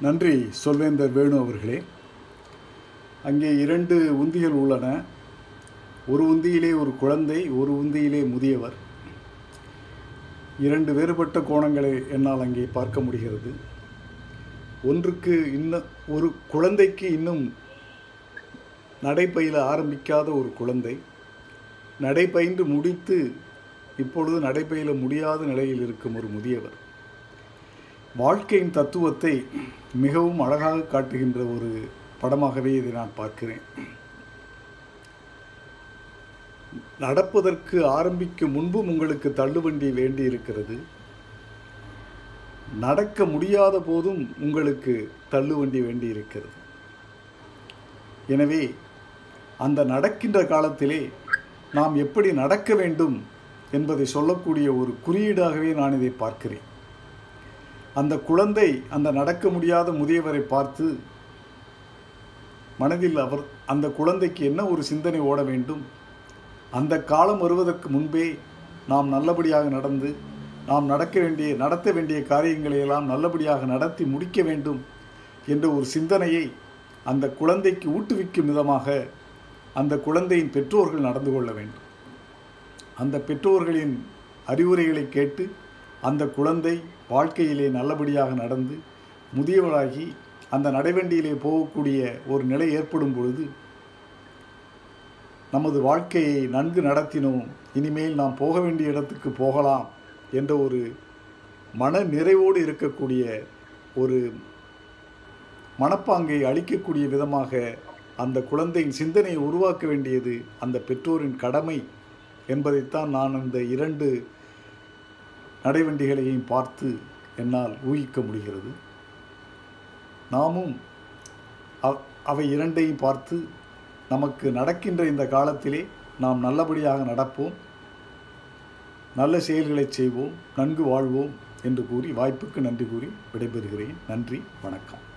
நன்றி சொல்வேந்தர் வேணு அவர்களே. அங்கே இரண்டு உந்திகள் உள்ளன. ஒரு உந்தியிலே ஒரு குழந்தை ஒரு உந்தியிலே முதியவர். இரண்டு வேறுபட்ட கோணங்களை என்னால் அங்கே பார்க்க முடிகிறது. ஒன்றுக்கு இன்னும் ஒரு குழந்தைக்கு இன்னும் நடைப்பயில ஆரம்பிக்காத ஒரு குழந்தை. நடைபயின்று முடித்து இப்பொழுது நடைபயில முடியாத நிலையில் இருக்கும் ஒரு முதியவர். வாழ்க்கையின் தத்துவத்தை மிகவும் அழகாக காட்டுகின்ற ஒரு படமாகவே இதை நான் பார்க்கிறேன். நடப்பதற்கு ஆரம்பிக்கும் முன்பும் உங்களுக்கு தள்ளுவண்டி வேண்டி இருக்கிறது. நடக்க முடியாத போதும் உங்களுக்கு தள்ளுவண்டி வேண்டி இருக்கிறது. எனவே அந்த நடக்கின்ற காலத்திலே நாம் எப்படி நடக்க வேண்டும் என்பதை சொல்லக்கூடிய ஒரு குறியீடாகவே நான் இதை பார்க்கிறேன். அந்த குழந்தை அந்த நடக்க முடியாத முதியவரை பார்த்து மனதில் அவர் அந்த குழந்தைக்கு என்ன ஒரு சிந்தனை ஓட வேண்டும்? அந்த காலம் வருவதற்கு முன்பே நாம் நல்லபடியாக நடந்து நாம் நடக்க வேண்டிய நடத்த வேண்டிய காரியங்களை எல்லாம் நல்லபடியாக நடத்தி முடிக்க வேண்டும் என்ற ஒரு சிந்தனையை அந்த குழந்தைக்கு ஊட்டுவிக்கும் விதமாக அந்த குழந்தையின் பெற்றோர்கள் நடந்து கொள்ள வேண்டும். அந்த பெற்றோர்களின் அறிவுரைகளை கேட்டு அந்த குழந்தை வாழ்க்கையிலே நல்லபடியாக நடந்து முதியவளாகி அந்த நடைவண்டியிலே போகக்கூடிய ஒரு நிலை ஏற்படும் பொழுது நமது வாழ்க்கையை நன்கு நடத்தினோம். இனிமேல் நாம் போக வேண்டிய இடத்துக்கு போகலாம் என்ற ஒரு மன நிறைவோடு இருக்கக்கூடிய ஒரு மனப்பாங்கை அளிக்கக்கூடிய விதமாக அந்த குழந்தையின் சிந்தனையை உருவாக்க வேண்டியது அந்த பெற்றோரின் கடமை என்பதைத்தான் நான் அந்த இரண்டு நடைவண்டிகளையும் பார்த்து என்னால் ஊகிக்க முடிகிறது. நாமும் அவ்- அவை இரண்டையும் பார்த்து நமக்கு நடக்கின்ற இந்த காலத்திலே நாம் நல்லபடியாக நடப்போம். நல்ல செயல்களை செய்வோம். நன்கு வாழ்வோம் என்று கூறி வாய்ப்புக்கு நன்றி கூறி விடைபெறுகிறேன். நன்றி. வணக்கம்.